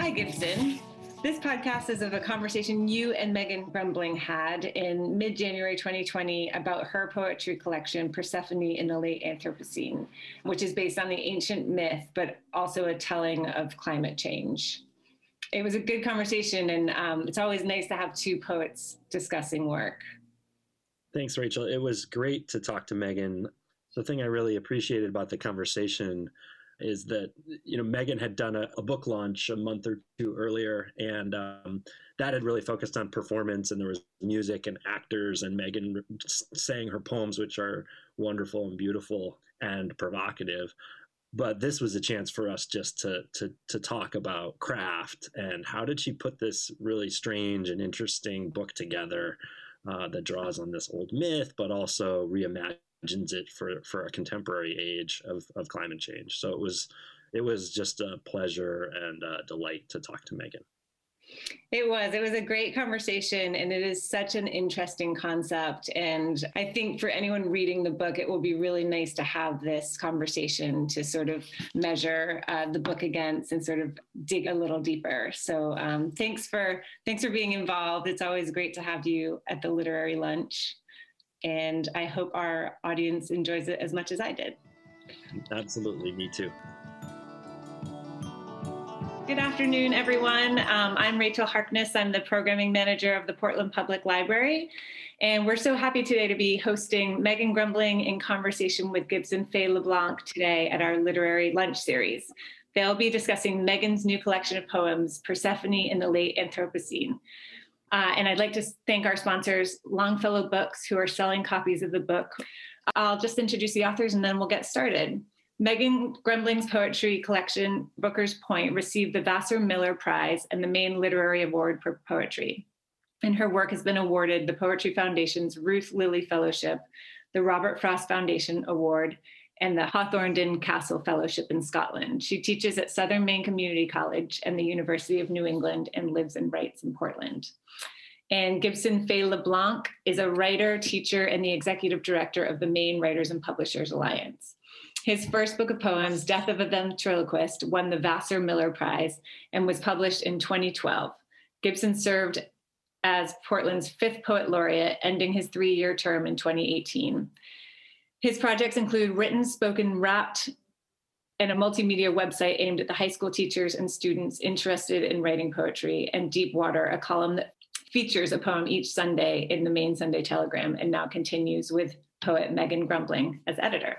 Hi, Gibson. This podcast is of a conversation you and Megan Grumbling had in mid January 2020 about her poetry collection, Persephone in the Late Anthropocene, which is based on the ancient myth, but also a telling of climate change. It was a good conversation, and um, it's always nice to have two poets discussing work. Thanks, Rachel. It was great to talk to Megan. The thing I really appreciated about the conversation is that you know Megan had done a, a book launch a month or two earlier, and um, that had really focused on performance, and there was music and actors, and Megan sang her poems, which are wonderful and beautiful and provocative. But this was a chance for us just to to to talk about craft and how did she put this really strange and interesting book together uh, that draws on this old myth, but also reimagines imagines it for for a contemporary age of, of climate change. So it was it was just a pleasure and a delight to talk to Megan. It was. It was a great conversation, and it is such an interesting concept. And I think for anyone reading the book, it will be really nice to have this conversation to sort of measure uh, the book against and sort of dig a little deeper. So um, thanks for thanks for being involved. It's always great to have you at the literary lunch and I hope our audience enjoys it as much as I did. Absolutely, me too. Good afternoon, everyone. Um, I'm Rachel Harkness. I'm the programming manager of the Portland Public Library. And we're so happy today to be hosting Megan Grumbling in conversation with Gibson Fay LeBlanc today at our literary lunch series. They'll be discussing Megan's new collection of poems, Persephone in the Late Anthropocene. Uh, and I'd like to thank our sponsors, Longfellow Books, who are selling copies of the book. I'll just introduce the authors and then we'll get started. Megan Grumbling's poetry collection, Booker's Point, received the Vassar Miller Prize and the Maine Literary Award for Poetry. And her work has been awarded the Poetry Foundation's Ruth Lilly Fellowship, the Robert Frost Foundation Award, and the Hawthornden Castle Fellowship in Scotland. She teaches at Southern Maine Community College and the University of New England and lives and writes in Portland. And Gibson Fay LeBlanc is a writer, teacher, and the executive director of the Maine Writers and Publishers Alliance. His first book of poems, Death of a Ventriloquist, won the Vassar Miller Prize and was published in 2012. Gibson served as Portland's fifth poet laureate, ending his three year term in 2018. His projects include written, spoken, rapped, and a multimedia website aimed at the high school teachers and students interested in writing poetry, and Deep Water, a column that features a poem each Sunday in the Maine Sunday Telegram and now continues with poet Megan Grumbling as editor.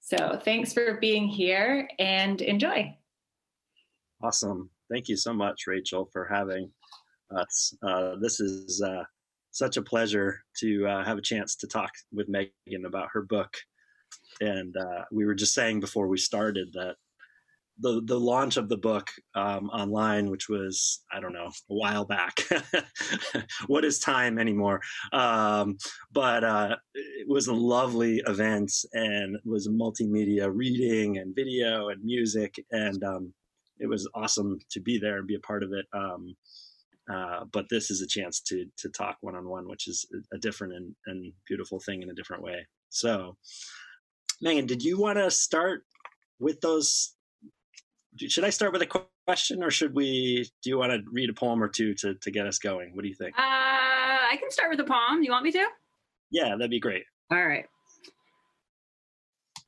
So thanks for being here and enjoy. Awesome. Thank you so much, Rachel, for having us. Uh, this is uh, such a pleasure to uh, have a chance to talk with Megan about her book. And uh, we were just saying before we started that the the launch of the book um, online, which was I don't know a while back. what is time anymore? Um, but uh, it was a lovely event and was multimedia reading and video and music, and um, it was awesome to be there and be a part of it. Uh, but this is a chance to to talk one on one, which is a different and, and beautiful thing in a different way. So, Megan, did you want to start with those should I start with a question or should we, do you want to read a poem or two to, to get us going? What do you think? Uh, I can start with a poem. You want me to? Yeah, that'd be great. All right.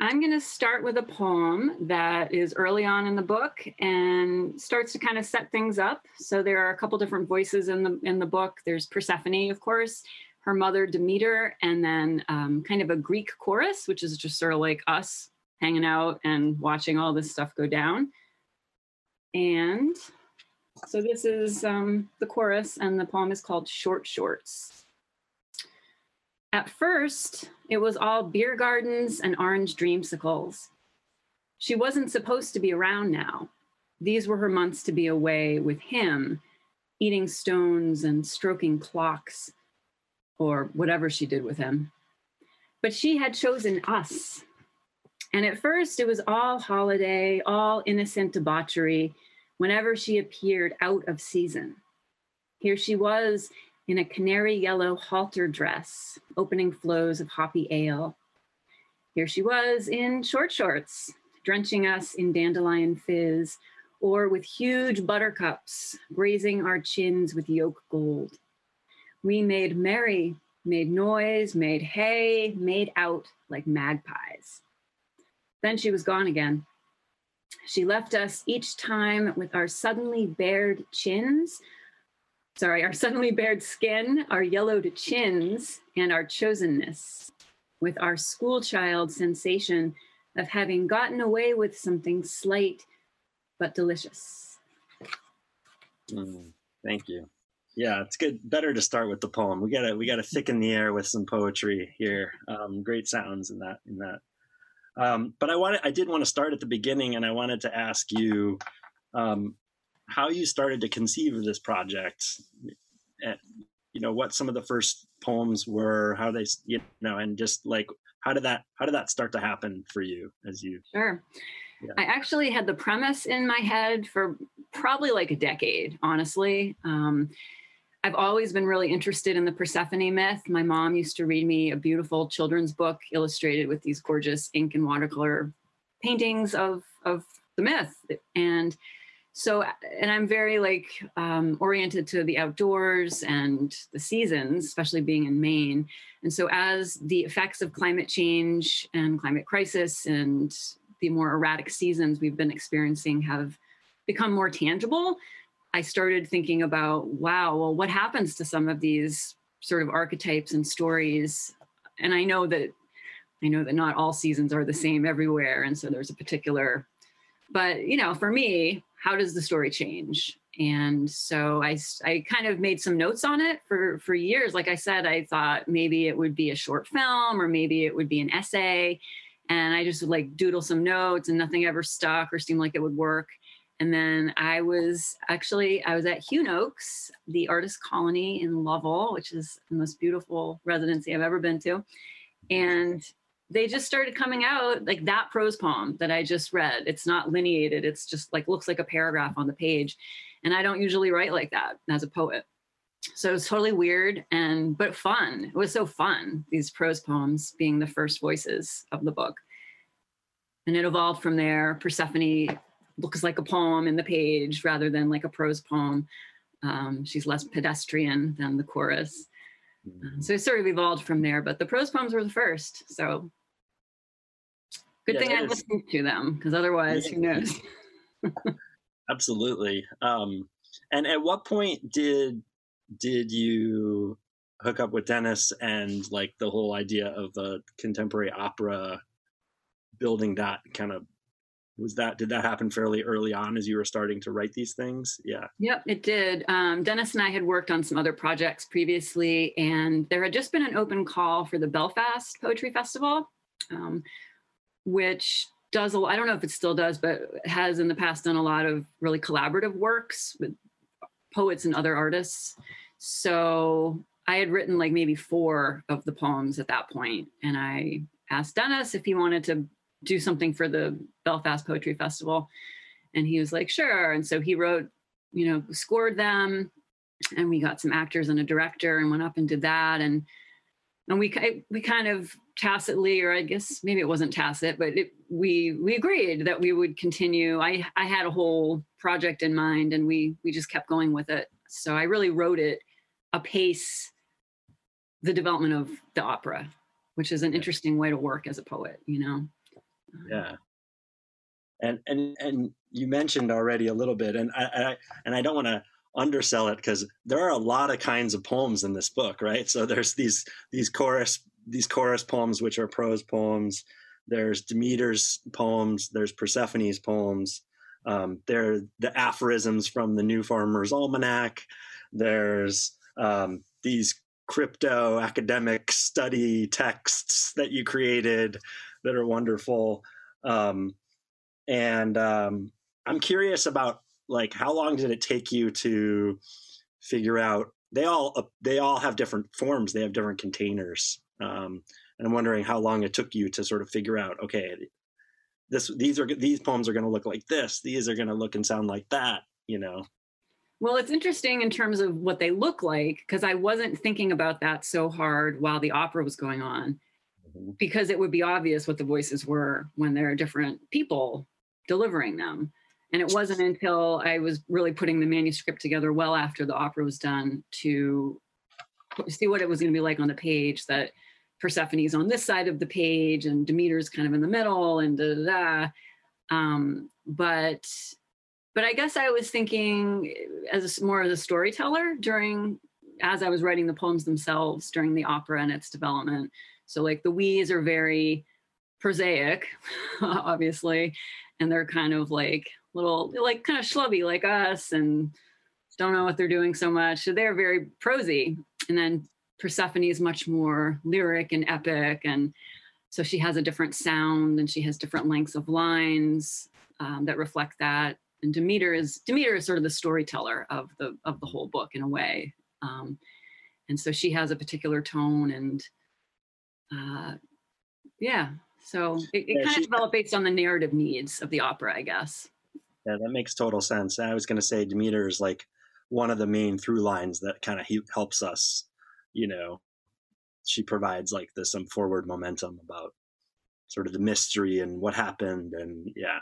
I'm going to start with a poem that is early on in the book and starts to kind of set things up. So there are a couple different voices in the in the book. There's Persephone, of course, her mother Demeter, and then um, kind of a Greek chorus, which is just sort of like us hanging out and watching all this stuff go down. And so this is um, the chorus, and the poem is called Short Shorts. At first, it was all beer gardens and orange dreamsicles. She wasn't supposed to be around now. These were her months to be away with him, eating stones and stroking clocks, or whatever she did with him. But she had chosen us and at first, it was all holiday, all innocent debauchery whenever she appeared out of season. Here she was in a canary yellow halter dress, opening flows of hoppy ale. Here she was in short shorts, drenching us in dandelion fizz, or with huge buttercups grazing our chins with yolk gold. We made merry, made noise, made hay, made out like magpies. Then she was gone again. She left us each time with our suddenly bared chins, sorry, our suddenly bared skin, our yellowed chins, and our chosenness, with our schoolchild sensation of having gotten away with something slight but delicious. Mm, thank you. Yeah, it's good. Better to start with the poem. We gotta we gotta thicken the air with some poetry here. Um, great sounds in that in that. Um, but I wanted I did want to start at the beginning, and I wanted to ask you um, how you started to conceive of this project. And, you know what some of the first poems were, how they you know, and just like how did that how did that start to happen for you as you sure yeah. i actually had the premise in my head for probably like a decade honestly um, i've always been really interested in the persephone myth my mom used to read me a beautiful children's book illustrated with these gorgeous ink and watercolor paintings of of the myth and so and i'm very like um, oriented to the outdoors and the seasons especially being in maine. And so as the effects of climate change and climate crisis and the more erratic seasons we've been experiencing have become more tangible i started thinking about wow well what happens to some of these sort of archetypes and stories? And i know that i know that not all seasons are the same everywhere and so there's a particular but you know for me how does the story change? And so I, I kind of made some notes on it for for years. Like i said i thought maybe it would be a short film or maybe it would be an essay. And i just would like doodle some notes and nothing ever stuck or seemed like it would work. And then i was actually i was at Hewnoaks the artist colony in lovell which is the most beautiful residency i've ever been to. And they just started coming out like that prose poem that I just read. It's not lineated. It's just like looks like a paragraph on the page. And I don't usually write like that as a poet. So it's totally weird and but fun. It was so fun, these prose poems being the first voices of the book. And it evolved from there. Persephone looks like a poem in the page rather than like a prose poem. Um, she's less pedestrian than the chorus. Mm-hmm. So it sort of evolved from there, but the prose poems were the first. So Good yeah, thing I is... listened to them because otherwise, who knows? Absolutely. Um, and at what point did did you hook up with Dennis and like the whole idea of the contemporary opera building that kind of was that did that happen fairly early on as you were starting to write these things? Yeah. Yep it did. Um, dennis and i had worked on some other projects previously and there had just been an open call for the belfast poetry festival. Um, which does, I don't know if it still does, but has in the past done a lot of really collaborative works with poets and other artists. So I had written like maybe four of the poems at that point, and I asked Dennis if he wanted to do something for the Belfast Poetry Festival, and he was like, "Sure." And so he wrote, you know, scored them, and we got some actors and a director, and went up and did that, and and we we kind of tacitly, or I guess maybe it wasn't tacit, but it, we we agreed that we would continue. I I had a whole project in mind, and we we just kept going with it. So I really wrote it a pace the development of the opera, which is an interesting way to work as a poet. You know. Yeah. And and and you mentioned already a little bit, and I, I and I don't want to undersell it because there are a lot of kinds of poems in this book, right? So there's these these chorus these chorus poems, which are prose poems. There's Demeter's poems. There's Persephone's poems. Um, there the aphorisms from the New Farmer's Almanac. There's um, these crypto academic study texts that you created that are wonderful. Um, and um, I'm curious about like how long did it take you to figure out they all they all have different forms they have different containers um, and I'm wondering how long it took you to sort of figure out, okay, this these are these poems are going to look like this, these are going to look and sound like that, you know. Well, it's interesting in terms of what they look like because I wasn't thinking about that so hard while the opera was going on mm-hmm. because it would be obvious what the voices were when there are different people delivering them. And it wasn't until I was really putting the manuscript together well after the opera was done to see what it was going to be like on the page that Persephone's on this side of the page and Demeter's kind of in the middle and da da da. Um, but but I guess I was thinking as a, more as a storyteller during as I was writing the poems themselves during the opera and its development. So like the we's are very prosaic, obviously, and they're kind of like little like kind of schlubby like us and don't know what they're doing so much. So they're very prosy. And then Persephone is much more lyric and epic and so she has a different sound and she has different lengths of lines um, that reflect that and demeter is demeter is sort of the storyteller of the of the whole book in a way um, and so she has a particular tone and uh, yeah so it, it Yeah, kind of developed based on the narrative needs of the opera i guess Yeah, that makes total sense. I was going to say Demeter is like one of the main through lines that kind of he- helps us. You know, she provides like this some forward momentum about sort of the mystery and what happened, and yeah,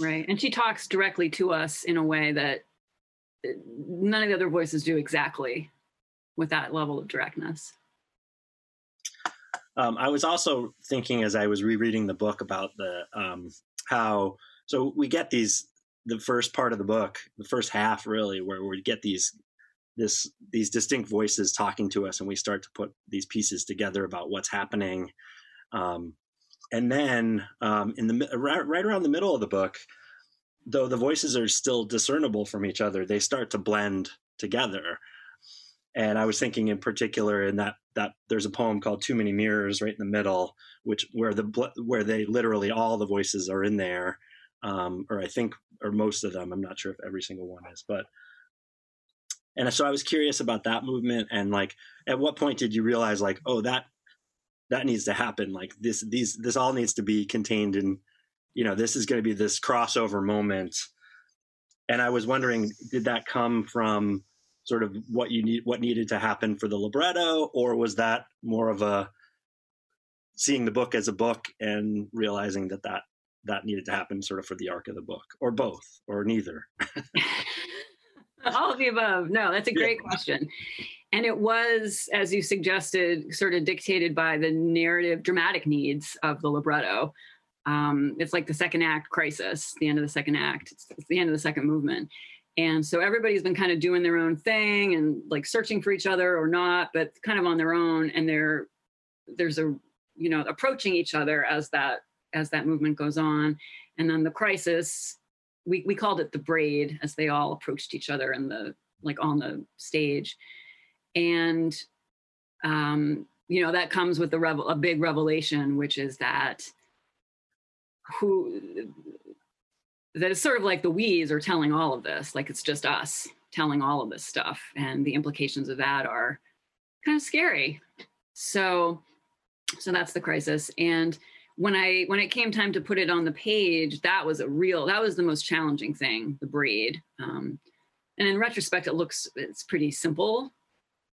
right and she talks directly to us in a way that uh, none of the other voices do exactly with that level of directness Um, I was also thinking as I was rereading the book about the um, how so we get these the first part of the book, the first half really, where we get these this these distinct voices talking to us, and we start to put these pieces together about what's happening. Um, and then um, in the right, right around the middle of the book, though the voices are still discernible from each other, they start to blend together. And I was thinking in particular in that that there's a poem called Too Many Mirrors right in the middle, which where the where they literally all the voices are in there, um, or I think or most of them. I'm not sure if every single one is, but and so I was curious about that movement and like at what point did you realize like oh that that needs to happen like this these this all needs to be contained in you know this is going to be this crossover moment and I was wondering did that come from sort of what you need what needed to happen for the libretto or was that more of a seeing the book as a book and realizing that that that needed to happen sort of for the arc of the book or both or neither All of the above. No, that's a Yeah. great question. And it was, as you suggested, sort of dictated by the narrative, dramatic needs of the libretto. Um, it's like the second act crisis, the end of the second act, it's, it's the end of the second movement. And so everybody's been kind of doing their own thing and like searching for each other or not, but kind of on their own. And they're, there's a, you know, approaching each other as that, as that movement goes on. And then the crisis we, we called it the braid as they all approached each other in the like on the stage. And um you know that comes with the revel a big revelation which is that who that is sort of like the we's are telling all of this like it's just us telling all of this stuff. And the implications of that are kind of scary. So so that's the crisis. And when I when it came time to put it on the page, that was a real that was the most challenging thing, the braid. Um, and in retrospect, it looks it's pretty simple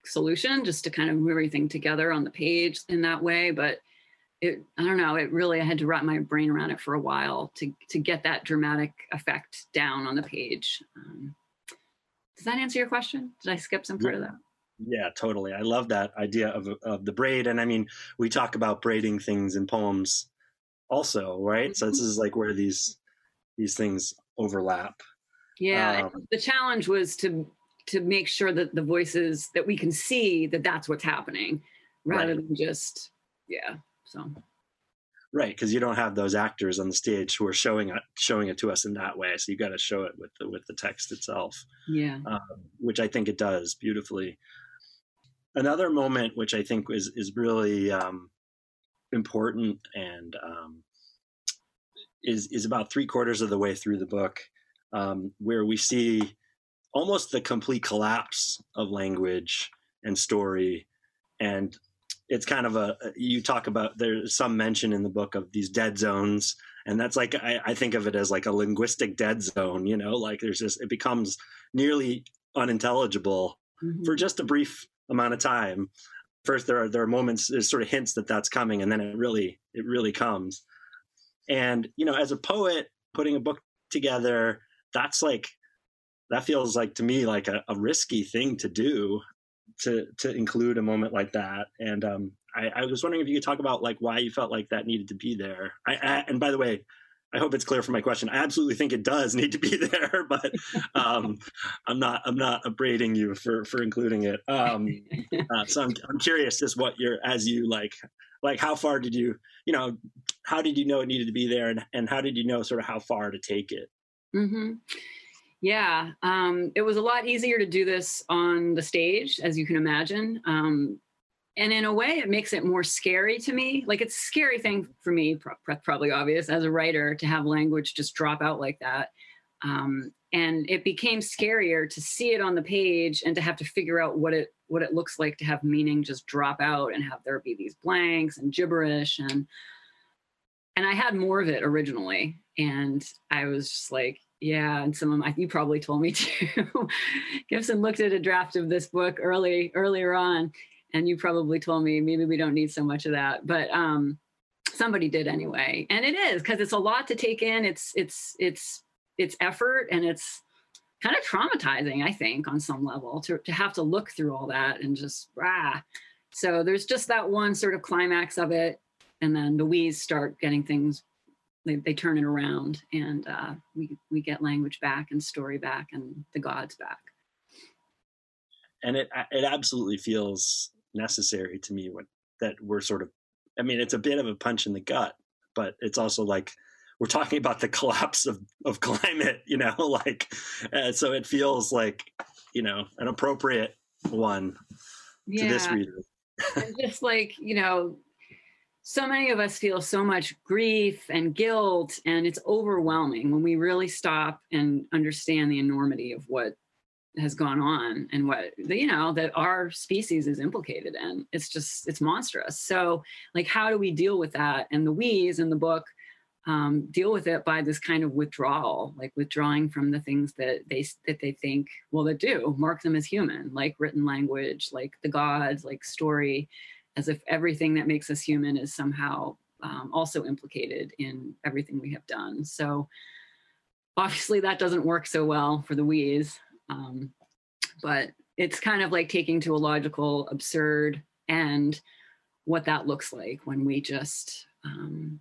solution just to kind of move everything together on the page in that way. But it I don't know, it really I had to wrap my brain around it for a while to to get that dramatic effect down on the page. Um, does that answer your question? Did I skip some part of that? Yeah, totally. I love that idea of of the braid, and I mean, we talk about braiding things in poems, also, right? So this is like where these these things overlap. Yeah, Um, the challenge was to to make sure that the voices that we can see that that's what's happening, rather Right. than just yeah. So Right, because you don't have those actors on the stage who are showing it showing it to us in that way. So you got to show it with the with the text itself, yeah, um, which I think it does beautifully. Another moment which I think is is really um, important and um, is is about three quarters of the way through the book, um, where we see almost the complete collapse of language and story, and it's kind of a you talk about there's some mention in the book of these dead zones and that's like I, I think of it as like a linguistic dead zone you know like there's just it becomes nearly unintelligible Mhm. for just a brief amount of time first there are there are moments there's sort of hints that that's coming and then it really it really comes and you know as a poet putting a book together that's like that feels like to me like a, a risky thing to do to to include a moment like that. And um, I, I, was wondering if you could talk about like why you felt like that needed to be there. I, I, and by the way, I hope it's clear for my question. I absolutely think it does need to be there, but um, I'm not I'm not upbraiding you for for including it. Um, uh, so I'm I'm curious just what you're as you like like how far did you you know how did you know it needed to be there and and how did you know sort of how far to take it? Mm-hmm. Yeah, um, it was a lot easier to do this on the stage, as you can imagine. Um, and in a way, it makes it more scary to me. Like it's a scary thing for me probably obvious as a writer, to have language just drop out like that. Um, and it became scarier to see it on the page and to have to figure out what it what it looks like to have meaning just drop out and have there be these blanks and gibberish and and I had more of it originally, and I was just like, yeah, and some of my you probably told me too. Gibson looked at a draft of this book early earlier on, and you probably told me maybe we don't need so much of that, but um, somebody did anyway, and it is because it's a lot to take in. It's it's it's it's effort and it's kind of traumatizing, I think, on some level to to have to look through all that and just ah. So there's just that one sort of climax of it, and then the we's start getting things they, they turn it around and uh, we, we get language back and story back and the gods back and it it absolutely feels necessary to me when that we're sort of i mean it's a bit of a punch in the gut but it's also like we're talking about the collapse of, of climate you know like uh, so it feels like you know an appropriate one yeah. to this reader just like you know so many of us feel so much grief and guilt and it's overwhelming when we really stop and understand the enormity of what has gone on and what you know that our species is implicated in. It's just it's monstrous. So like how do we deal with that? And the we's in the book um, deal with it by this kind of withdrawal like withdrawing from the things that they that they think well that do mark them as human like written language like the gods like story as if everything that makes us human is somehow um, also implicated in everything we have done. So obviously that doesn't work so well for the we's, um, but it's kind of like taking to a logical, absurd end what that looks like when we just um,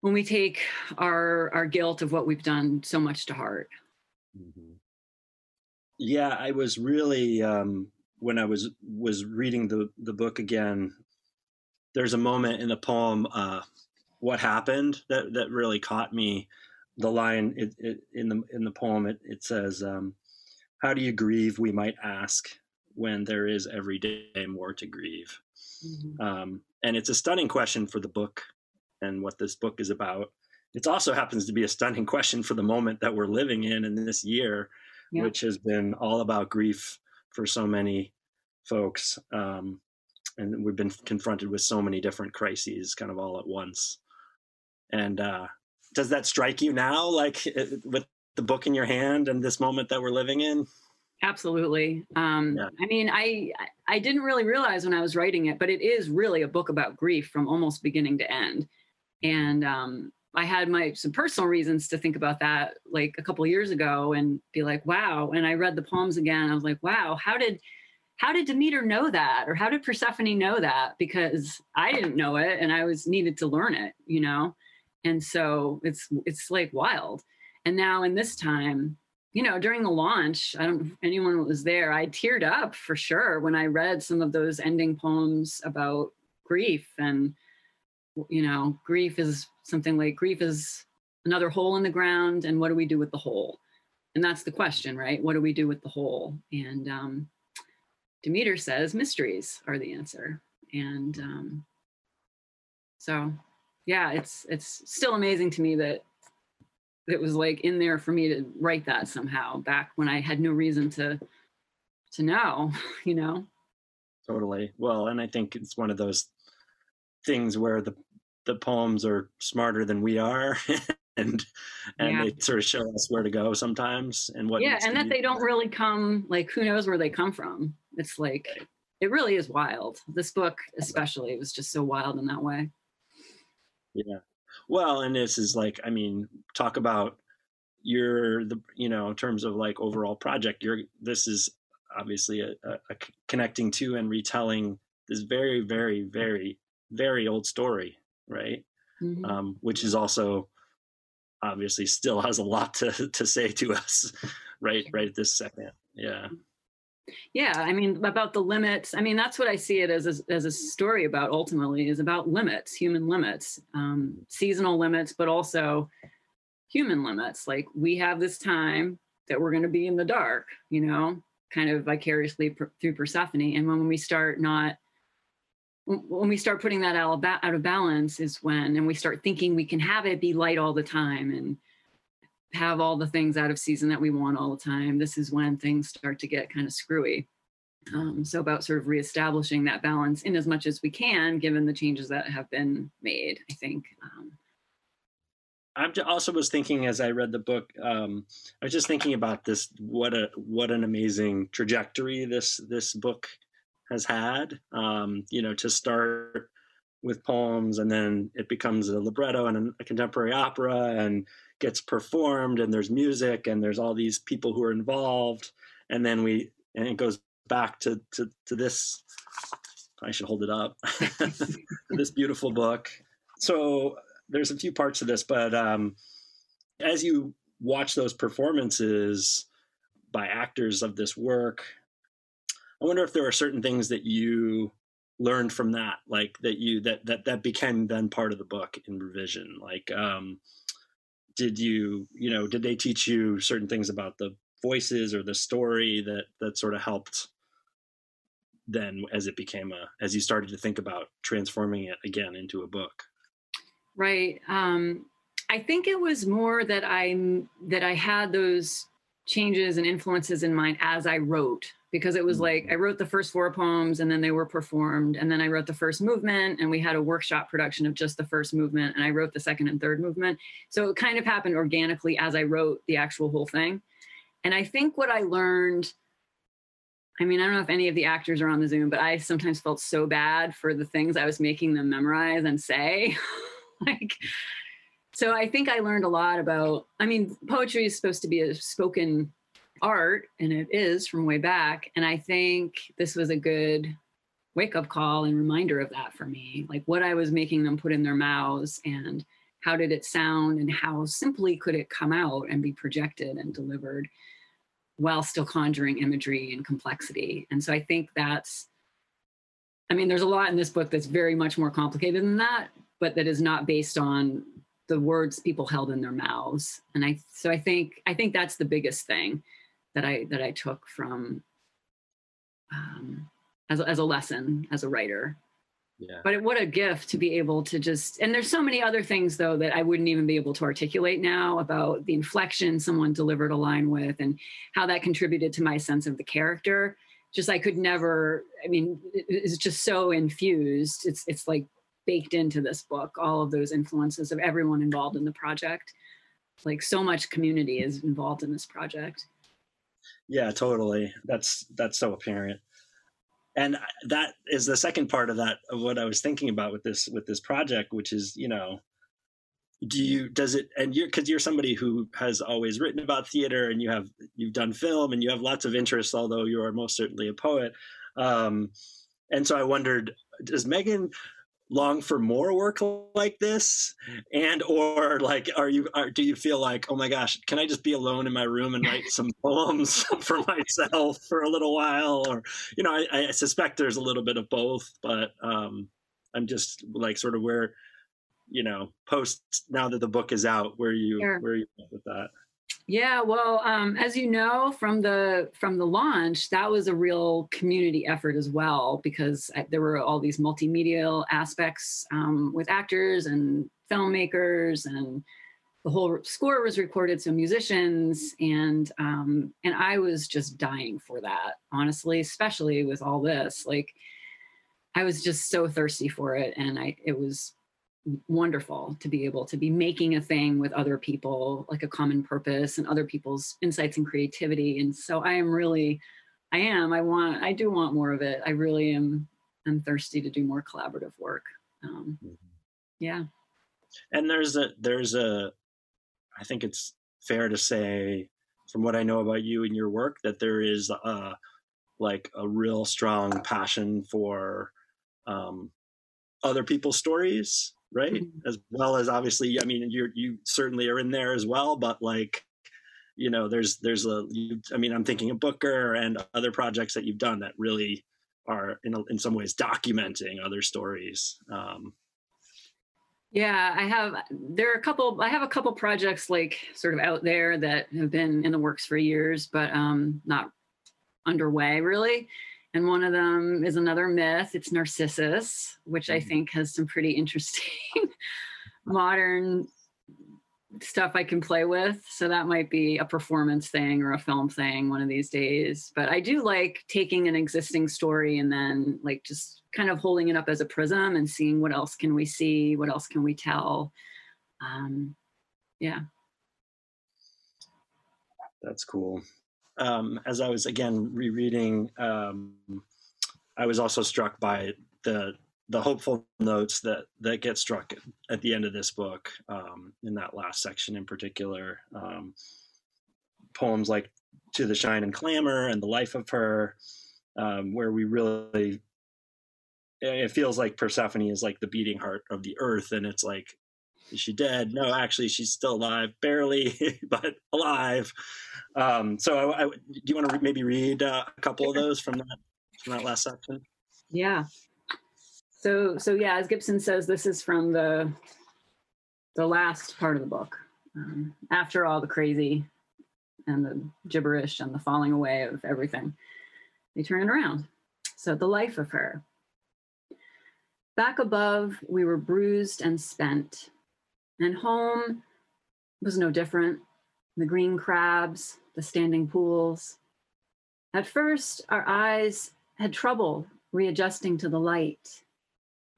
when we take our our guilt of what we've done so much to heart. Mm-hmm. Yeah, I was really um, when I was was reading the the book again, there's a moment in the poem, uh, "What Happened," that that really caught me. The line it, it, in the in the poem it it says, um, "How do you grieve?" We might ask when there is every day more to grieve. Mm-hmm. Um, and it's a stunning question for the book and what this book is about. It also happens to be a stunning question for the moment that we're living in in this year, yeah. which has been all about grief for so many folks. Um, and we've been confronted with so many different crises kind of all at once. And uh, does that strike you now, like with the book in your hand and this moment that we're living in? Absolutely. Um, yeah. I mean, I I didn't really realize when I was writing it, but it is really a book about grief from almost beginning to end. And um, I had my some personal reasons to think about that like a couple years ago and be like, wow. And I read the poems again. I was like, wow, how did how did Demeter know that? Or how did Persephone know that? Because I didn't know it and I was needed to learn it, you know? And so it's it's like wild. And now in this time, you know, during the launch, I don't know if anyone was there, I teared up for sure when I read some of those ending poems about grief and you know, grief is something like grief is another hole in the ground and what do we do with the hole and that's the question right? What do we do with the hole and um, demeter says mysteries are the answer. And um, so yeah it's it's still amazing to me that it was like in there for me to write that somehow back when i had no reason to to know you know? Totally. Well and i think it's one of those things where the the poems are smarter than we are and and yeah. they sort of show us where to go sometimes and what yeah and that they don't really come like who knows where they come from. It's like it really is wild. This book especially was just so wild in that way yeah. Well and this is like i mean talk about you're the you know in terms of like overall project you're this is obviously a, a, a connecting to and retelling this very very very very old story right? Mm-hmm. um, which is also obviously still has a lot to to say to us right right at this second. Yeah yeah i mean about the limits i mean that's what i see it as as a story about ultimately is about limits human limits um, seasonal limits but also human limits. Like we have this time that we're going to be in the dark you know kind of vicariously through persephone. And when we start not when we start putting that out of balance is when and we start thinking we can have it be light all the time and have all the things out of season that we want all the time this is when things start to get kind of screwy um, so about sort of reestablishing that balance in as much as we can given the changes that have been made i think um, I also was thinking as I read the book, um, I was just thinking about this. What a what an amazing trajectory this this book has had. Um, you know, to start with poems and then it becomes a libretto and a contemporary opera and gets performed and there's music and there's all these people who are involved and then we and it goes back to to, to this i should hold it up this beautiful book so there's a few parts to this but um as you watch those performances by actors of this work I wonder if there are certain things that you learned from that, like that you that that that became then part of the book in revision. Like, um, did you you know did they teach you certain things about the voices or the story that that sort of helped then as it became a as you started to think about transforming it again into a book? Right um i think it was more that i that i had those changes and influences in mind as i wrote because it was like I mm-hmm. wrote the first four poems and then they were performed and then I wrote the first movement and we had a workshop production of just the first movement and I wrote the second and third movement. So it kind of happened organically as I wrote the actual whole thing. And I think what I learned I mean, I don't know if any of the actors are on the Zoom, but I sometimes felt so bad for the things I was making them memorize and say. like so I think I learned a lot about I mean, poetry is supposed to be a spoken art, and it is from way back. And I think this was a good wake up call and reminder of that for me like what I was making them put in their mouths and how did it sound and how simply could it come out and be projected and delivered while still conjuring imagery and complexity. And so I think that's, I mean, there's a lot in this book that's very much more complicated than that, but that is not based on the words people held in their mouths. And I, so I think, I think that's the biggest thing that I that I took from um, as as a lesson as a writer. Yeah. But it, what a gift to be able to just and there's so many other things though that I wouldn't even be able to articulate now about the inflection someone delivered a line with and how that contributed to my sense of the character. Just I could never. I mean, it, it's just so infused. It's it's like baked into this book. All of those influences of everyone involved in the project. Like so much community is involved in this project. Yeah, totally. That's that's so apparent. And that is the second part of that of what I was thinking about with this with this project, which is, you know, do you does it and you're because you're somebody who has always written about theater and you have you've done film and you have lots of interests although you are most certainly a poet um, and so i wondered does megan long for more work like this? And or like are you are, do you feel like oh my gosh can i just be alone in my room and write some poems for myself for a little while? Or you know I, I, suspect there's a little bit of both but um i'm just like sort of where you know post now that the book is out where you sure. where you with that yeah, well, um, as you know from the from the launch, that was a real community effort as well because there were all these multimedia aspects um, with actors and filmmakers, and the whole score was recorded. So musicians and um, and I was just dying for that, honestly, especially with all this. Like, I was just so thirsty for it, and I it was wonderful to be able to be making a thing with other people like a common purpose and other people's insights and creativity. And so i am really i am i want i do want more of it. I really am i'm thirsty to do more collaborative work. Um, mm-hmm. yeah. And there's a there's a i think it's fair to say, from what I know about you and your work, that there is a like a real strong passion for um, other people's stories, right? Mm-hmm. As well as obviously, I mean, you you certainly are in there as well, but like, you know, there's there's a, you, I mean, I'm thinking of Booker and other projects that you've done that really are in in some ways documenting other stories. Um, yeah, I have. There are a couple. I have a couple projects like sort of out there that have been in the works for years, but um, not underway really. And one of them is another myth. It's Narcissus, which I mm-hmm. think has some pretty interesting modern stuff I can play with. So that might be a performance thing or a film thing one of these days. But I do like taking an existing story and then like just kind of holding it up as a prism and seeing what else can we see, what else can we tell. Um, yeah. That's cool. Um, as I was again rereading, um, I was also struck by the the hopeful notes that that get struck at the end of this book um, in that last section in particular. Um, poems like to the shine and clamor and the life of her um, where we really it feels like persephone is like the beating heart of the earth and it's like is she dead no actually she's still alive barely but alive um, so I, I, do you want to maybe read uh, a couple of those from that from that last section yeah so so yeah, as Gibson says, this is from the the last part of the book. Um, after all the crazy and the gibberish and the falling away of everything, they turn it around. So the life of her. Back above, we were bruised and spent, and home was no different. The green crabs, the standing pools. At first, our eyes had trouble readjusting to the light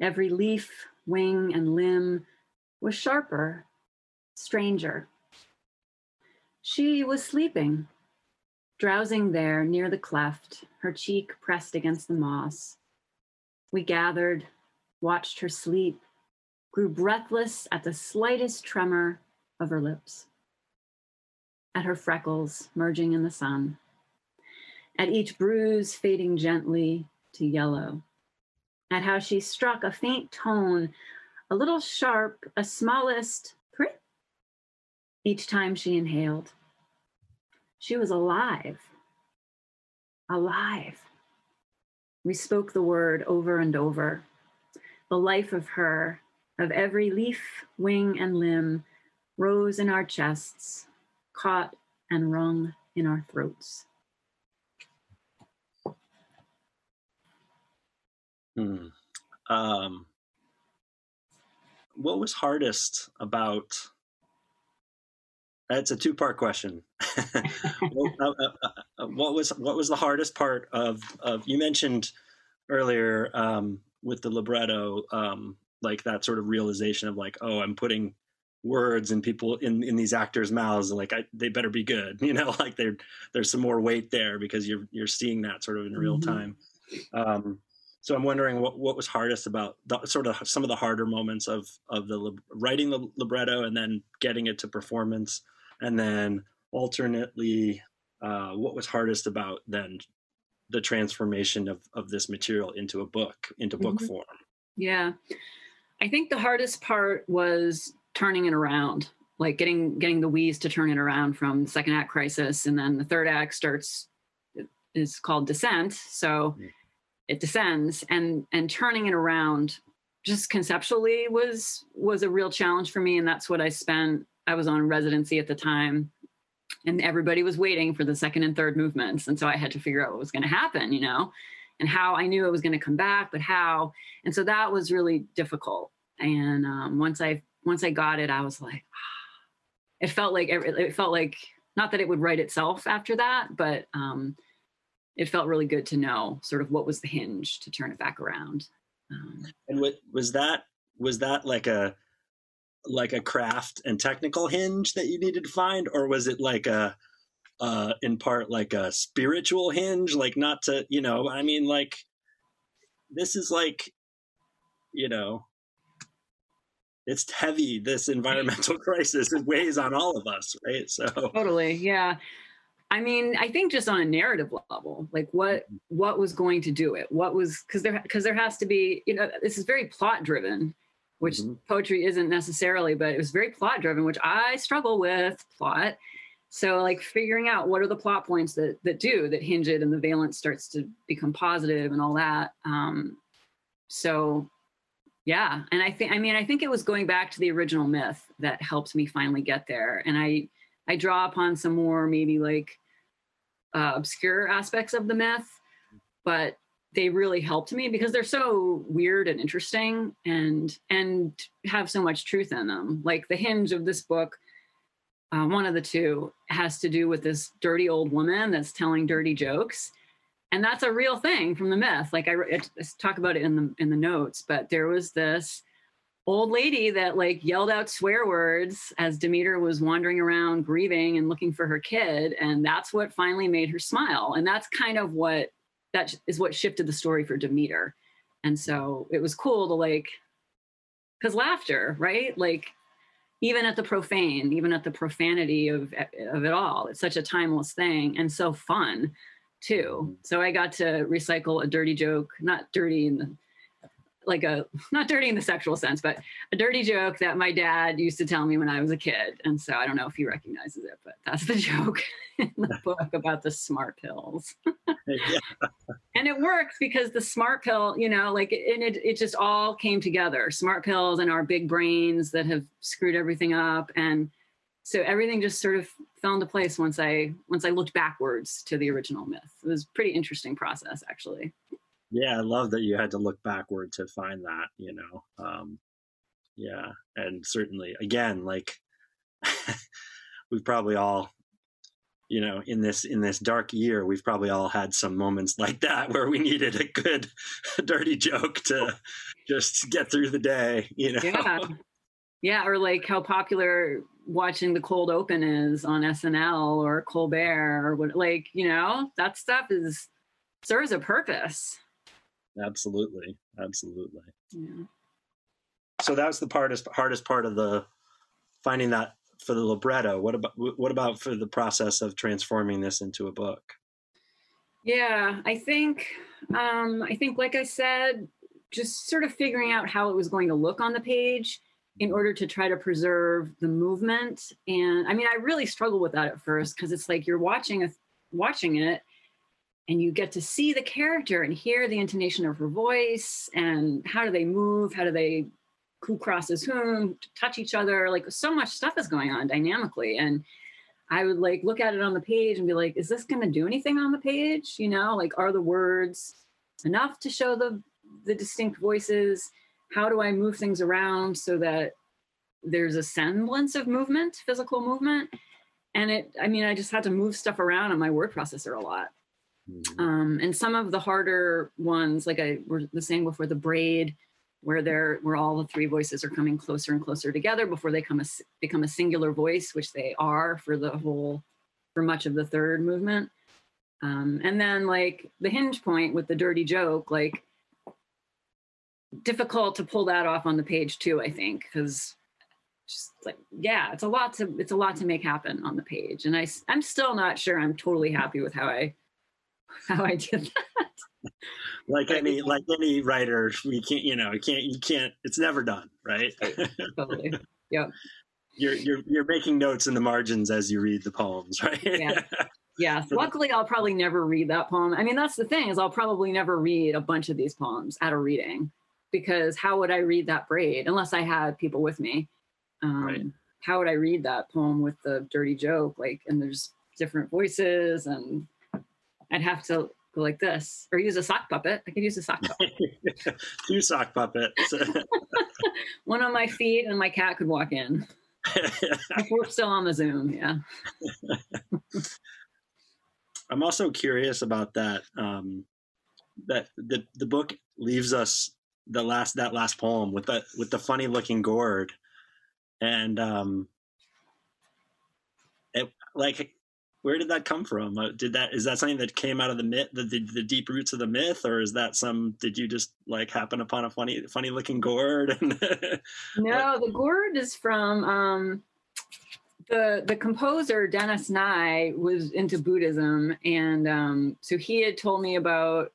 Every leaf, wing, and limb was sharper, stranger. She was sleeping, drowsing there near the cleft, her cheek pressed against the moss. We gathered, watched her sleep, grew breathless at the slightest tremor of her lips, at her freckles merging in the sun, at each bruise fading gently to yellow at how she struck a faint tone, a little sharp, a smallest prick each time she inhaled. She was alive. Alive. We spoke the word over and over. The life of her, of every leaf, wing, and limb, rose in our chests, caught and wrung in our throats. Hmm. Um, what was hardest about? That's a two-part question. what, uh, uh, uh, what, was what was the hardest part of of? You mentioned earlier um, with the libretto, um, like that sort of realization of like, oh, I'm putting words and people in in these actors' mouths, and like I, they better be good, you know, like there there's some more weight there because you're you're seeing that sort of in real mm-hmm. time. Um, so I'm wondering what, what was hardest about the, sort of some of the harder moments of of the writing the libretto and then getting it to performance, and then alternately, uh, what was hardest about then the transformation of of this material into a book into book mm-hmm. form. Yeah, I think the hardest part was turning it around, like getting getting the we's to turn it around from the second act crisis, and then the third act starts is called descent. So. Mm it descends and and turning it around just conceptually was was a real challenge for me and that's what i spent i was on residency at the time and everybody was waiting for the second and third movements and so i had to figure out what was going to happen you know and how i knew it was going to come back but how and so that was really difficult and um, once i once i got it i was like it felt like it felt like not that it would write itself after that but um, it felt really good to know sort of what was the hinge to turn it back around. Um, and what was that? Was that like a like a craft and technical hinge that you needed to find, or was it like a uh, in part like a spiritual hinge? Like not to you know, I mean, like this is like you know it's heavy. This environmental crisis it weighs on all of us, right? So totally, yeah. I mean, I think just on a narrative level, like what mm-hmm. what was going to do it? What was because there because there has to be, you know, this is very plot driven, which mm-hmm. poetry isn't necessarily, but it was very plot driven, which I struggle with plot. So like figuring out what are the plot points that that do that hinge it and the valence starts to become positive and all that. Um, so yeah, and I think I mean I think it was going back to the original myth that helped me finally get there. And I I draw upon some more maybe like uh, obscure aspects of the myth, but they really helped me because they're so weird and interesting and and have so much truth in them. Like the hinge of this book uh, one of the two has to do with this dirty old woman that's telling dirty jokes. And that's a real thing from the myth. Like I, I talk about it in the in the notes but there was this old lady that like yelled out swear words as demeter was wandering around grieving and looking for her kid. And that's what finally made her smile. And that's kind of what that is what shifted the story for demeter. And so it was cool to like because laughter right? Like even at the profane, even at the profanity of of it all. It's such a timeless thing and so fun too. Mm-hmm. So I got to recycle a dirty joke, not dirty in the like a not dirty in the sexual sense, but a dirty joke that my dad used to tell me when I was a kid. And so I don't know if he recognizes it, but that's the joke in the book about the smart pills. yeah. And it works because the smart pill, you know, like and it it just all came together. Smart pills and our big brains that have screwed everything up and so everything just sort of fell into place once I once I looked backwards to the original myth. It was pretty interesting process actually. Yeah, I love that you had to look backward to find that, you know. Um, yeah, and certainly again, like we've probably all you know in this in this dark year we've probably all had some moments like that where we needed a good dirty joke to just get through the day you know yeah yeah or like how popular watching the cold open is on snl or colbert or what like you know that stuff is serves a purpose absolutely. Absolutely. Yeah. so that's the hardest hardest part of the finding that for the libretto. What about what about for the process of transforming this into a book? Yeah i think um i think like i said just sort of figuring out how it was going to look on the page in order to try to preserve the movement. And i mean i really struggled with that at first because it's like you're watching a watching it and you get to see the character and hear the intonation of her voice and how do they move how do they who crosses whom touch each other like so much stuff is going on dynamically. And i would like look at it on the page and be like is this going to do anything on the page? You know like are the words enough to show the the distinct voices? How do i move things around so that there's a semblance of movement physical movement? And it i mean i just had to move stuff around on my word processor a lot Mm-hmm. Um, and some of the harder ones, like I was saying before, the braid, where they're where all the three voices are coming closer and closer together before they come a, become a singular voice, which they are for the whole for much of the third movement. Um, and then like the hinge point with the dirty joke, like difficult to pull that off on the page too. I think because just like yeah, it's a lot to it's a lot to make happen on the page, and I I'm still not sure I'm totally happy with how I how I did that. like any like any writer, we can't you know you can't you can't it's never done right. totally. Yeah. You're you're you're making notes in the margins as you read the poems, right? Yeah. Yeah. Luckily, I'll probably never read that poem. I mean, that's the thing is I'll probably never read a bunch of these poems at a reading because how would I read that braid unless I had people with me? Um, right. How would I read that poem with the dirty joke? Like, and there's different voices and I'd have to go like this or use a sock puppet. I could use a sock puppet. Two sock puppets. One on my feet and my cat could walk in. we're still on the Zoom, yeah. I'm also curious about that. Um, that the the book leaves us the last that last poem with the with the funny looking gourd, and um, it like where did that come from? Uh, did that is that something that came out of the myth, the, the, the deep roots of the myth, or is that some? Did you just like happen upon a funny funny looking gourd? no, the gourd is from um, the the composer Dennis Nye was into Buddhism, and um, so he had told me about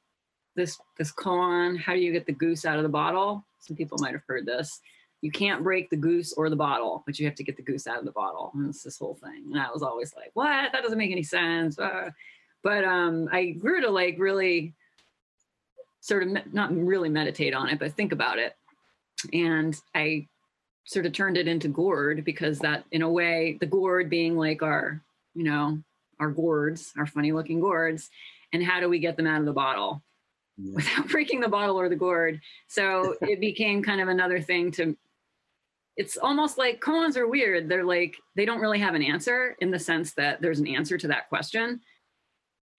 this this koan. How do you get the goose out of the bottle? Some people might have heard this. You can't break the goose or the bottle, but you have to get the goose out of the bottle. And it's this whole thing. And I was always like, "What? That doesn't make any sense." Uh, but um, I grew to like really sort of me- not really meditate on it, but think about it. And I sort of turned it into gourd because that in a way the gourd being like our you know our gourds our funny looking gourds and how do we get them out of the bottle yeah. without breaking the bottle or the gourd so it became kind of another thing to it's almost like koans are weird. They're like they don't really have an answer in the sense that there's an answer to that question.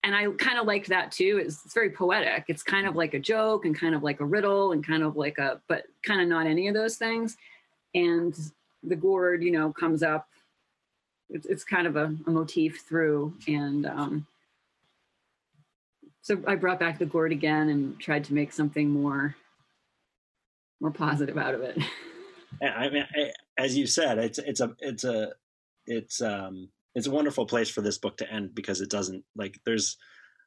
And i kind of liked that too. It's, it's very poetic. It's kind of like a joke and kind of like a riddle and kind of like a but kind of not any of those things. And the gourd, you know, comes up. It's, it's kind of a, a motif through, and um, so I brought back the gourd again and tried to make something more more positive out of it. I mean, as you said, it's it's a it's a it's um it's a wonderful place for this book to end because it doesn't like there's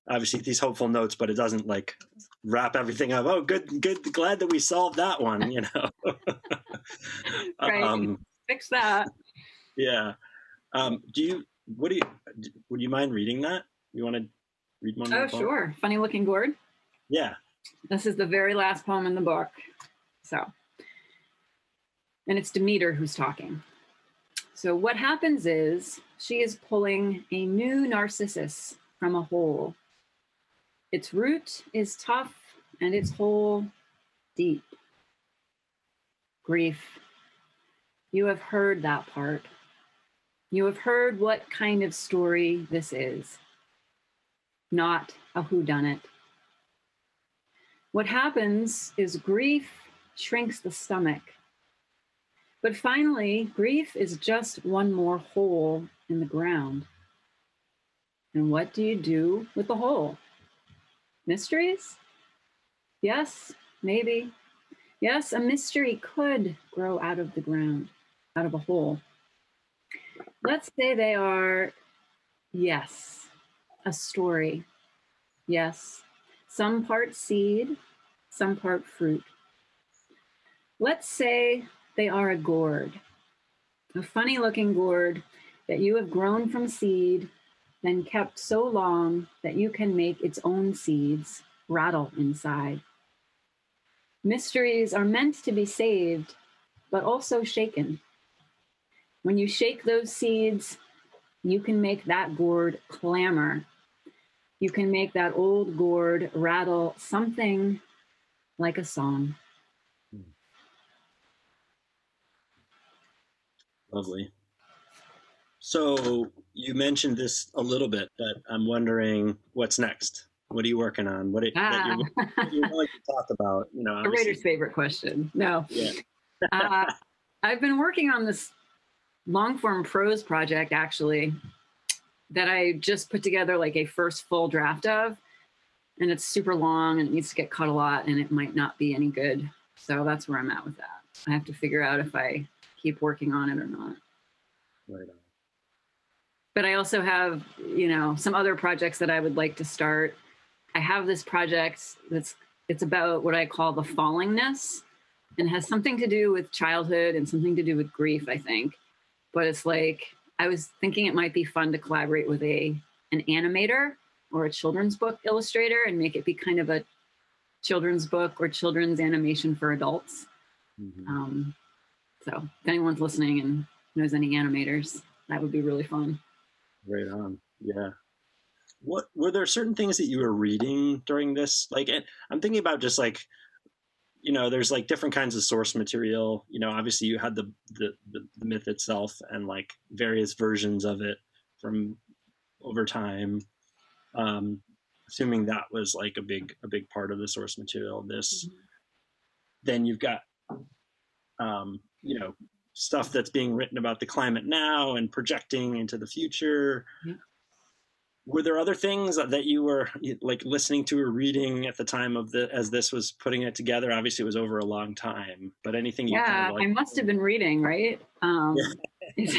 obviously these hopeful notes, but it doesn't like wrap everything up. Oh, good, good, glad that we solved that one. You know, right. Um, Fix that. Yeah. Um, do you? What do you? Would you mind reading that? You want to read one? Oh, sure. Funny looking gourd. Yeah. This is the very last poem in the book. So, and it's Demeter who's talking. So, what happens is she is pulling a new narcissus from a hole its root is tough and its hole deep. Grief. You have heard that part. You have heard what kind of story this is, not a whodunit. What happens is grief shrinks the stomach. But finally, grief is just one more hole in the ground. And what do you do with the hole? Mysteries? Yes, maybe. Yes, a mystery could grow out of the ground, out of a hole. Let's say they are, yes, a story. Yes, some part seed, some part fruit. Let's say they are a gourd, a funny looking gourd that you have grown from seed then kept so long that you can make its own seeds rattle inside. Mysteries are meant to be saved, but also shaken. When you shake those seeds, you can make that gourd clamor. You can make that old gourd rattle something like a song. Lovely. So you mentioned this a little bit, but I'm wondering what's next. What are you working on? What, ah. you're, you're willing to talk about? You know, a reader's favorite question. No, yeah. uh, I've been working on this long form prose project actually that I just put together like a first full draft of, and it's super long and it needs to get cut a lot, and it might not be any good. So that's where I'm at with that. I have to figure out if I keep working on it or not. Right on but I also have, you know, some other projects that I would like to start. I have this project that's it's about what I call the fallingness and has something to do with childhood and something to do with grief, I think. But it's like I was thinking it might be fun to collaborate with a an animator or a children's book illustrator and make it be kind of a children's book or children's animation for adults. Mm-hmm. Um, so if anyone's listening and knows any animators, that would be really fun. Right on. Yeah. What were there certain things that you were reading during this? Like, I'm thinking about just like, you know, there's like different kinds of source material. You know, obviously you had the the, the, the myth itself and like various versions of it from over time. Um, assuming that was like a big a big part of the source material of this. Mm-hmm. Then you've got, um, you know, stuff that's being written about the climate now and projecting into the future. Yeah. were there other things that you were like listening to or reading at the time of the as this was putting it together? Obviously it was over a long time but anything yeah kind of like, i must have been reading right? Um it's,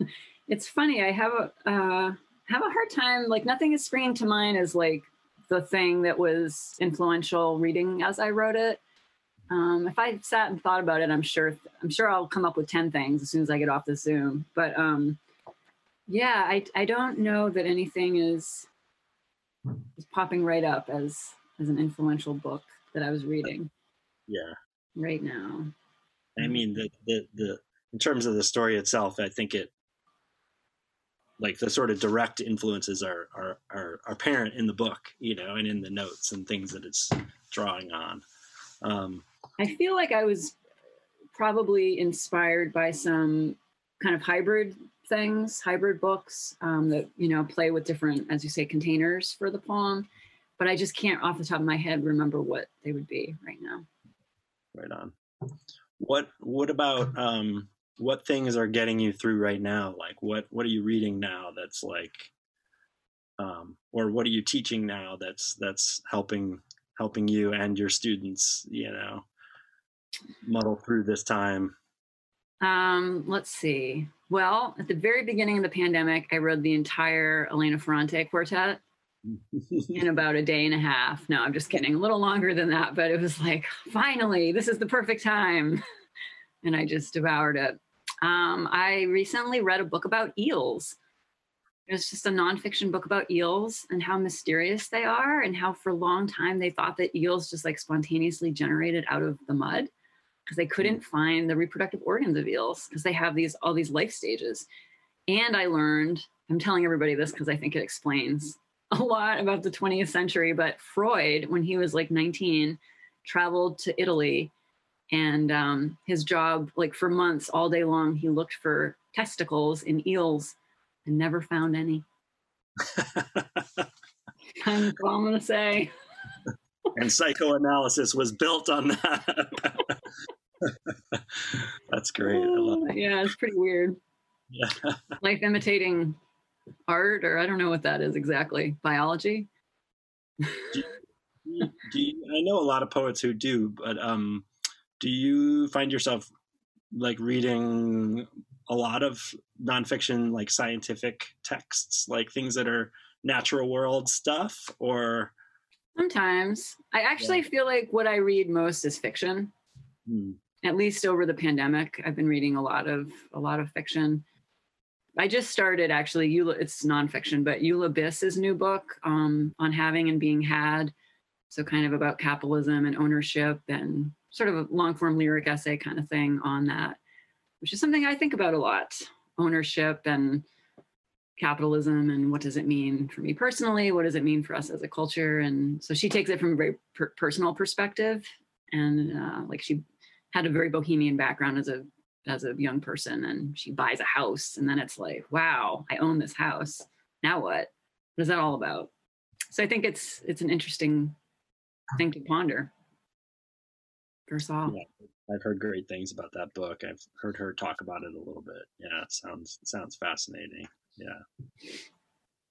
it's funny i have a uh have a hard time like nothing is springing to mind as like the thing that was influential reading as i wrote it um, if I sat and thought about it, I'm sure I'm sure I'll come up with ten things as soon as I get off the Zoom. But um, yeah, I I don't know that anything is is popping right up as as an influential book that I was reading. Yeah. Right now. I mean the the the in terms of the story itself, I think it like the sort of direct influences are are are, are apparent in the book, you know, and in the notes and things that it's drawing on. Um, I feel like I was probably inspired by some kind of hybrid things, hybrid books um, that you know play with different, as you say, containers for the poem. But I just can't, off the top of my head, remember what they would be right now. Right on. What What about um, what things are getting you through right now? Like what What are you reading now? That's like, um, or what are you teaching now? That's that's helping helping you and your students. You know, muddle through this time. Um, let's see. Well, at the very beginning of the pandemic, I read the entire Elena Ferrante quartet in about a day and a half. No, I'm just kidding. A little longer than that, but it was like, finally, this is the perfect time. and I just devoured it. Um, I recently read a book about eels. It was just a nonfiction book about eels and how mysterious they are, and how for a long time they thought that eels just like spontaneously generated out of the mud because they couldn't find the reproductive organs of eels because they have these all these life stages. And I learned, I'm telling everybody this because I think it explains a lot about the 20th century, but Freud, when he was like 19, traveled to Italy and um, his job, like for months, all day long, he looked for testicles in eels and never found any. All I'm going to say. and psychoanalysis was built on that. That's great. It. Yeah, it's pretty weird. Yeah. Life imitating art, or I don't know what that is exactly. Biology. do you, do you, I know a lot of poets who do, but um, do you find yourself like reading a lot of nonfiction, like scientific texts, like things that are natural world stuff, or sometimes I actually yeah. feel like what I read most is fiction. Hmm at least over the pandemic, I've been reading a lot of a lot of fiction. I just started actually. Eula, it's nonfiction, but Eula Biss's new book um, on having and being had. So kind of about capitalism and ownership and sort of a long form lyric essay kind of thing on that, which is something I think about a lot. Ownership and capitalism and what does it mean for me personally? What does it mean for us as a culture? And so she takes it from a very per- personal perspective and uh, like she had a very bohemian background as a as a young person and she buys a house and then it's like wow i own this house. Now what? What is that all about? So i think it's it's an interesting thing to ponder us all. Yeah, i've heard great things about that book. I've heard her talk about it a little bit. Yeah sounds sounds fascinating. Yeah.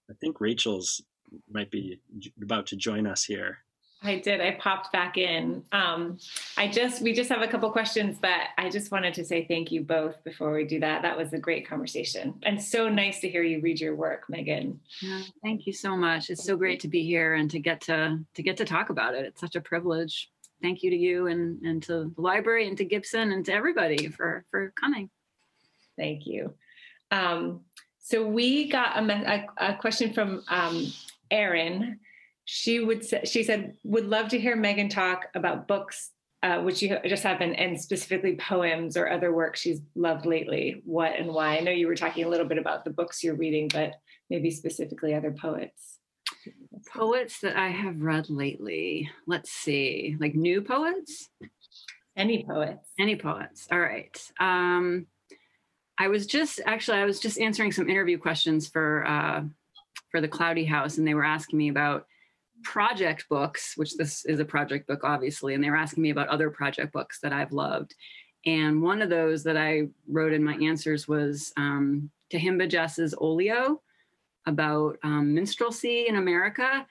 I think rachel's might be about to join us here I did. I popped back in. Um, I just, we just have a couple questions, but I just wanted to say thank you both before we do that. That was a great conversation and so nice to hear you read your work, Megan. Yeah, thank you so much. It's so great to be here and to get to to get to talk about it. It's such a privilege. Thank you to you and and to the library and to Gibson and to everybody for for coming. Thank you. Um, so we got a, a, a question from um, Erin she would say, she said would love to hear Megan talk about books uh, which you just have been and specifically poems or other work she's loved lately what and why. I know you were talking a little bit about the books you're reading but maybe specifically other poets. Poets that i have read lately let's see like new poets? Any poets. Any poets all right. Um i was just actually i was just answering some interview questions for uh for the cloudy house and they were asking me about project books, which this is a project book, obviously, and they were asking me about other project books that I've loved. And one of those that I wrote in my answers was um, Tyehimba Jess's Olio, about um, minstrelsy in America.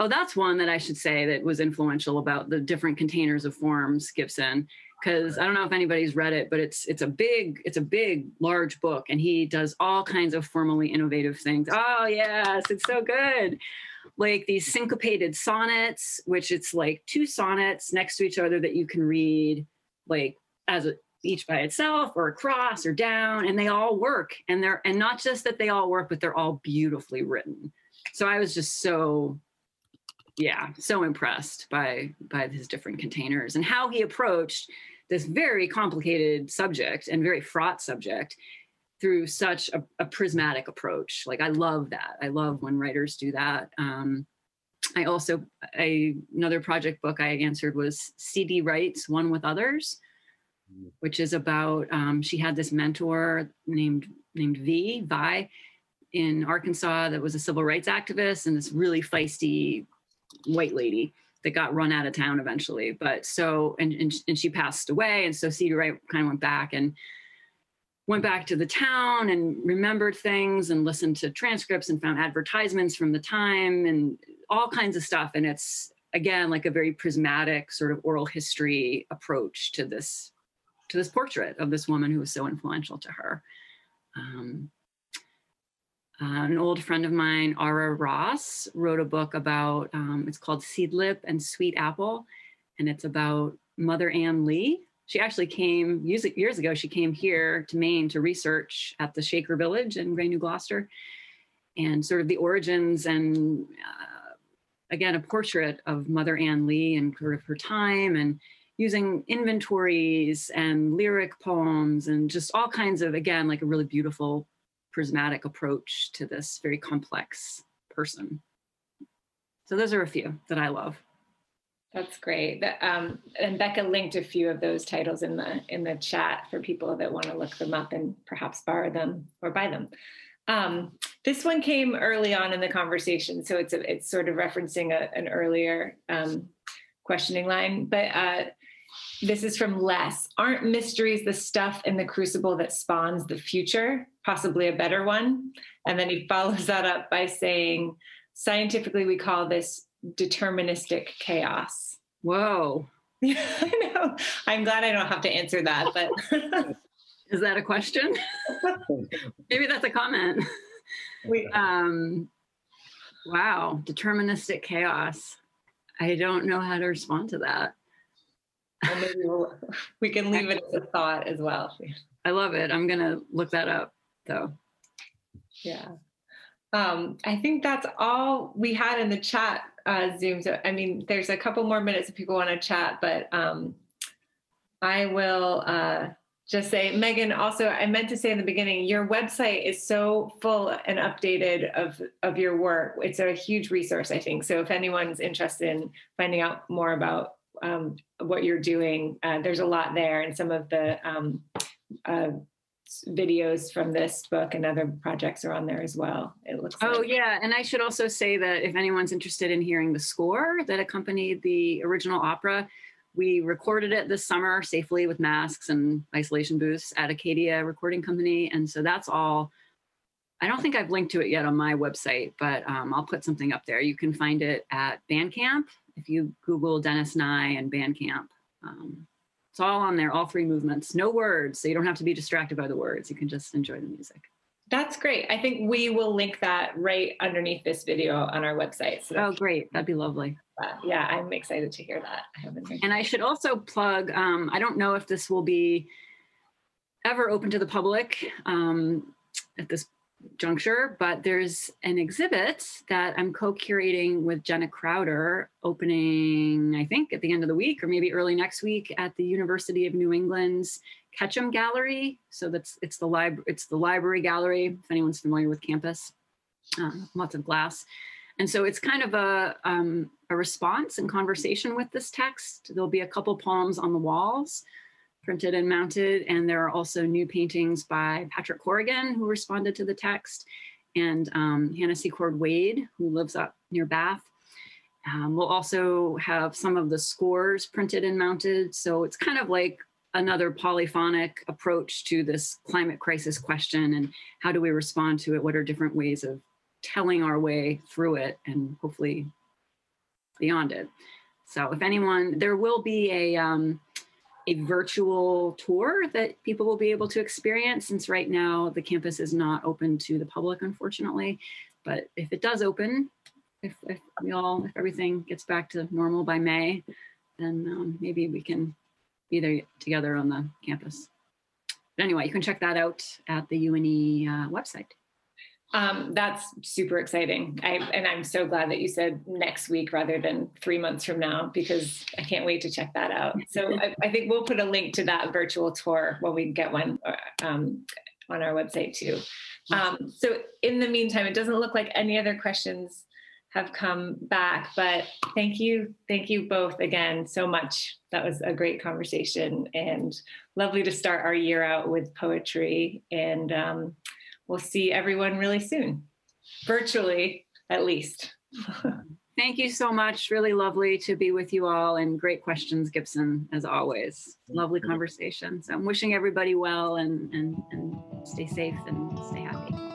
Oh, that's one that I should say that was influential about the different containers of forms, Gibson. Because I don't know if anybody's read it, but it's it's a big it's a big large book, and he does all kinds of formally innovative things. Oh yes, it's so good like these syncopated sonnets, which it's like two sonnets next to each other that you can read like as a, each by itself or across or down, and they all work. And they're and not just that they all work, but they're all beautifully written. So I was just so yeah, so impressed by by his different containers and how he approached this very complicated subject and very fraught subject through such a, a, prismatic approach. Like I love that. I love when writers do that. Um, I also a, another project book I answered was C.D. Wright's One with Others, which is about um, she had this mentor named named V Vi in Arkansas that was a civil rights activist and this really feisty white lady that got run out of town eventually. But so and and, and she passed away, and so C.D. Wright kind of went back and went back to the town and remembered things and listened to transcripts and found advertisements from the time and all kinds of stuff. And it's again like a very prismatic sort of oral history approach to this to this portrait of this woman who was so influential to her. Um, uh, an old friend of mine ara ross wrote a book about um, it's called seedlip and sweet apple. And it's about mother ann lee she actually came years, ago. She came here to Maine to research at the Shaker Village in Gray New Gloucester, and sort of the origins and uh, again a portrait of Mother Ann Lee and sort of her time and using inventories and lyric poems and just all kinds of again like a really beautiful prismatic approach to this very complex person. So those are a few that I love. That's great. Um, and Becca linked a few of those titles in the in the chat for people that want to look them up and perhaps borrow them or buy them. Um, this one came early on in the conversation, so it's a, it's sort of referencing a, an earlier um, questioning line. But uh, this is from Les. Aren't mysteries the stuff in the crucible that spawns the future, possibly a better one? And then he follows that up by saying, scientifically, we call this deterministic chaos. Whoa. I know. I'm glad I don't have to answer that, but is that a question? Maybe that's a comment. We, um, wow, deterministic chaos. I don't know how to respond to that. Well, maybe we'll, we can leave it as a thought as well. I love it. I'm gonna look that up though. Yeah. Um, I think that's all we had in the chat uh, Zoom. So, I mean, there's a couple more minutes if people want to chat, but um, I will uh, just say, Megan, also, I meant to say in the beginning, your website is so full and updated of, of your work. It's a huge resource, I think. So if anyone's interested in finding out more about um, what you're doing, uh, there's a lot there. And some of the um, uh, videos from this book and other projects are on there as well. It looks. Oh like. yeah, and I should also say that if anyone's interested in hearing the score that accompanied the original opera, we recorded it this summer safely with masks and isolation booths at Acadia Recording Company, and so that's all. I don't think I've linked to it yet on my website, but um, I'll put something up there. You can find it at Bandcamp if you Google Dennis Nye and Bandcamp. Um, it's all on there, all three movements. No words, so you don't have to be distracted by the words. You can just enjoy the music. That's great. I think we will link that right underneath this video on our website. So oh, great. That'd be lovely. Yeah, I'm excited to hear that. I haven't heard and I should also plug, um, I don't know if this will be ever open to the public um, at this juncture, but there's an exhibit that I'm co-curating with Jenna Crowder opening, I think, at the end of the week or maybe early next week at the University of New England's Ketchum Gallery. So that's it's the library it's the library gallery, if anyone's familiar with campus. Um, lots of glass. And so it's kind of a, um, a response and conversation with this text. There'll be a couple poems on the walls printed and mounted. And there are also new paintings by Patrick Corrigan, who responded to the text, and um, Hannah Secord Wade, who lives up near Bath. Um, we'll also have some of the scores printed and mounted. So it's kind of like another polyphonic approach to this climate crisis question and how do we respond to it? What are different ways of telling our way through it and hopefully beyond it. So if anyone, there will be a, um, a virtual tour that people will be able to experience since right now the campus is not open to the public, unfortunately. But if it does open, if, if we all, if everything gets back to normal by May, then um, maybe we can be there together on the campus. But anyway, you can check that out at the UNE uh, website. Um, that's super exciting. I, and I'm so glad that you said next week rather than three months from now, because I can't wait to check that out. So I, I think we'll put a link to that virtual tour when we get one um, on our website too. Um, so in the meantime, it doesn't look like any other questions have come back, but thank you. Thank you both again so much. That was a great conversation and lovely to start our year out with poetry. And um, we'll see everyone really soon, virtually at least. Thank you so much. Really lovely to be with you all and great questions, Gibson, as always. Lovely conversation. So I'm wishing everybody well and, and, and stay safe and stay happy.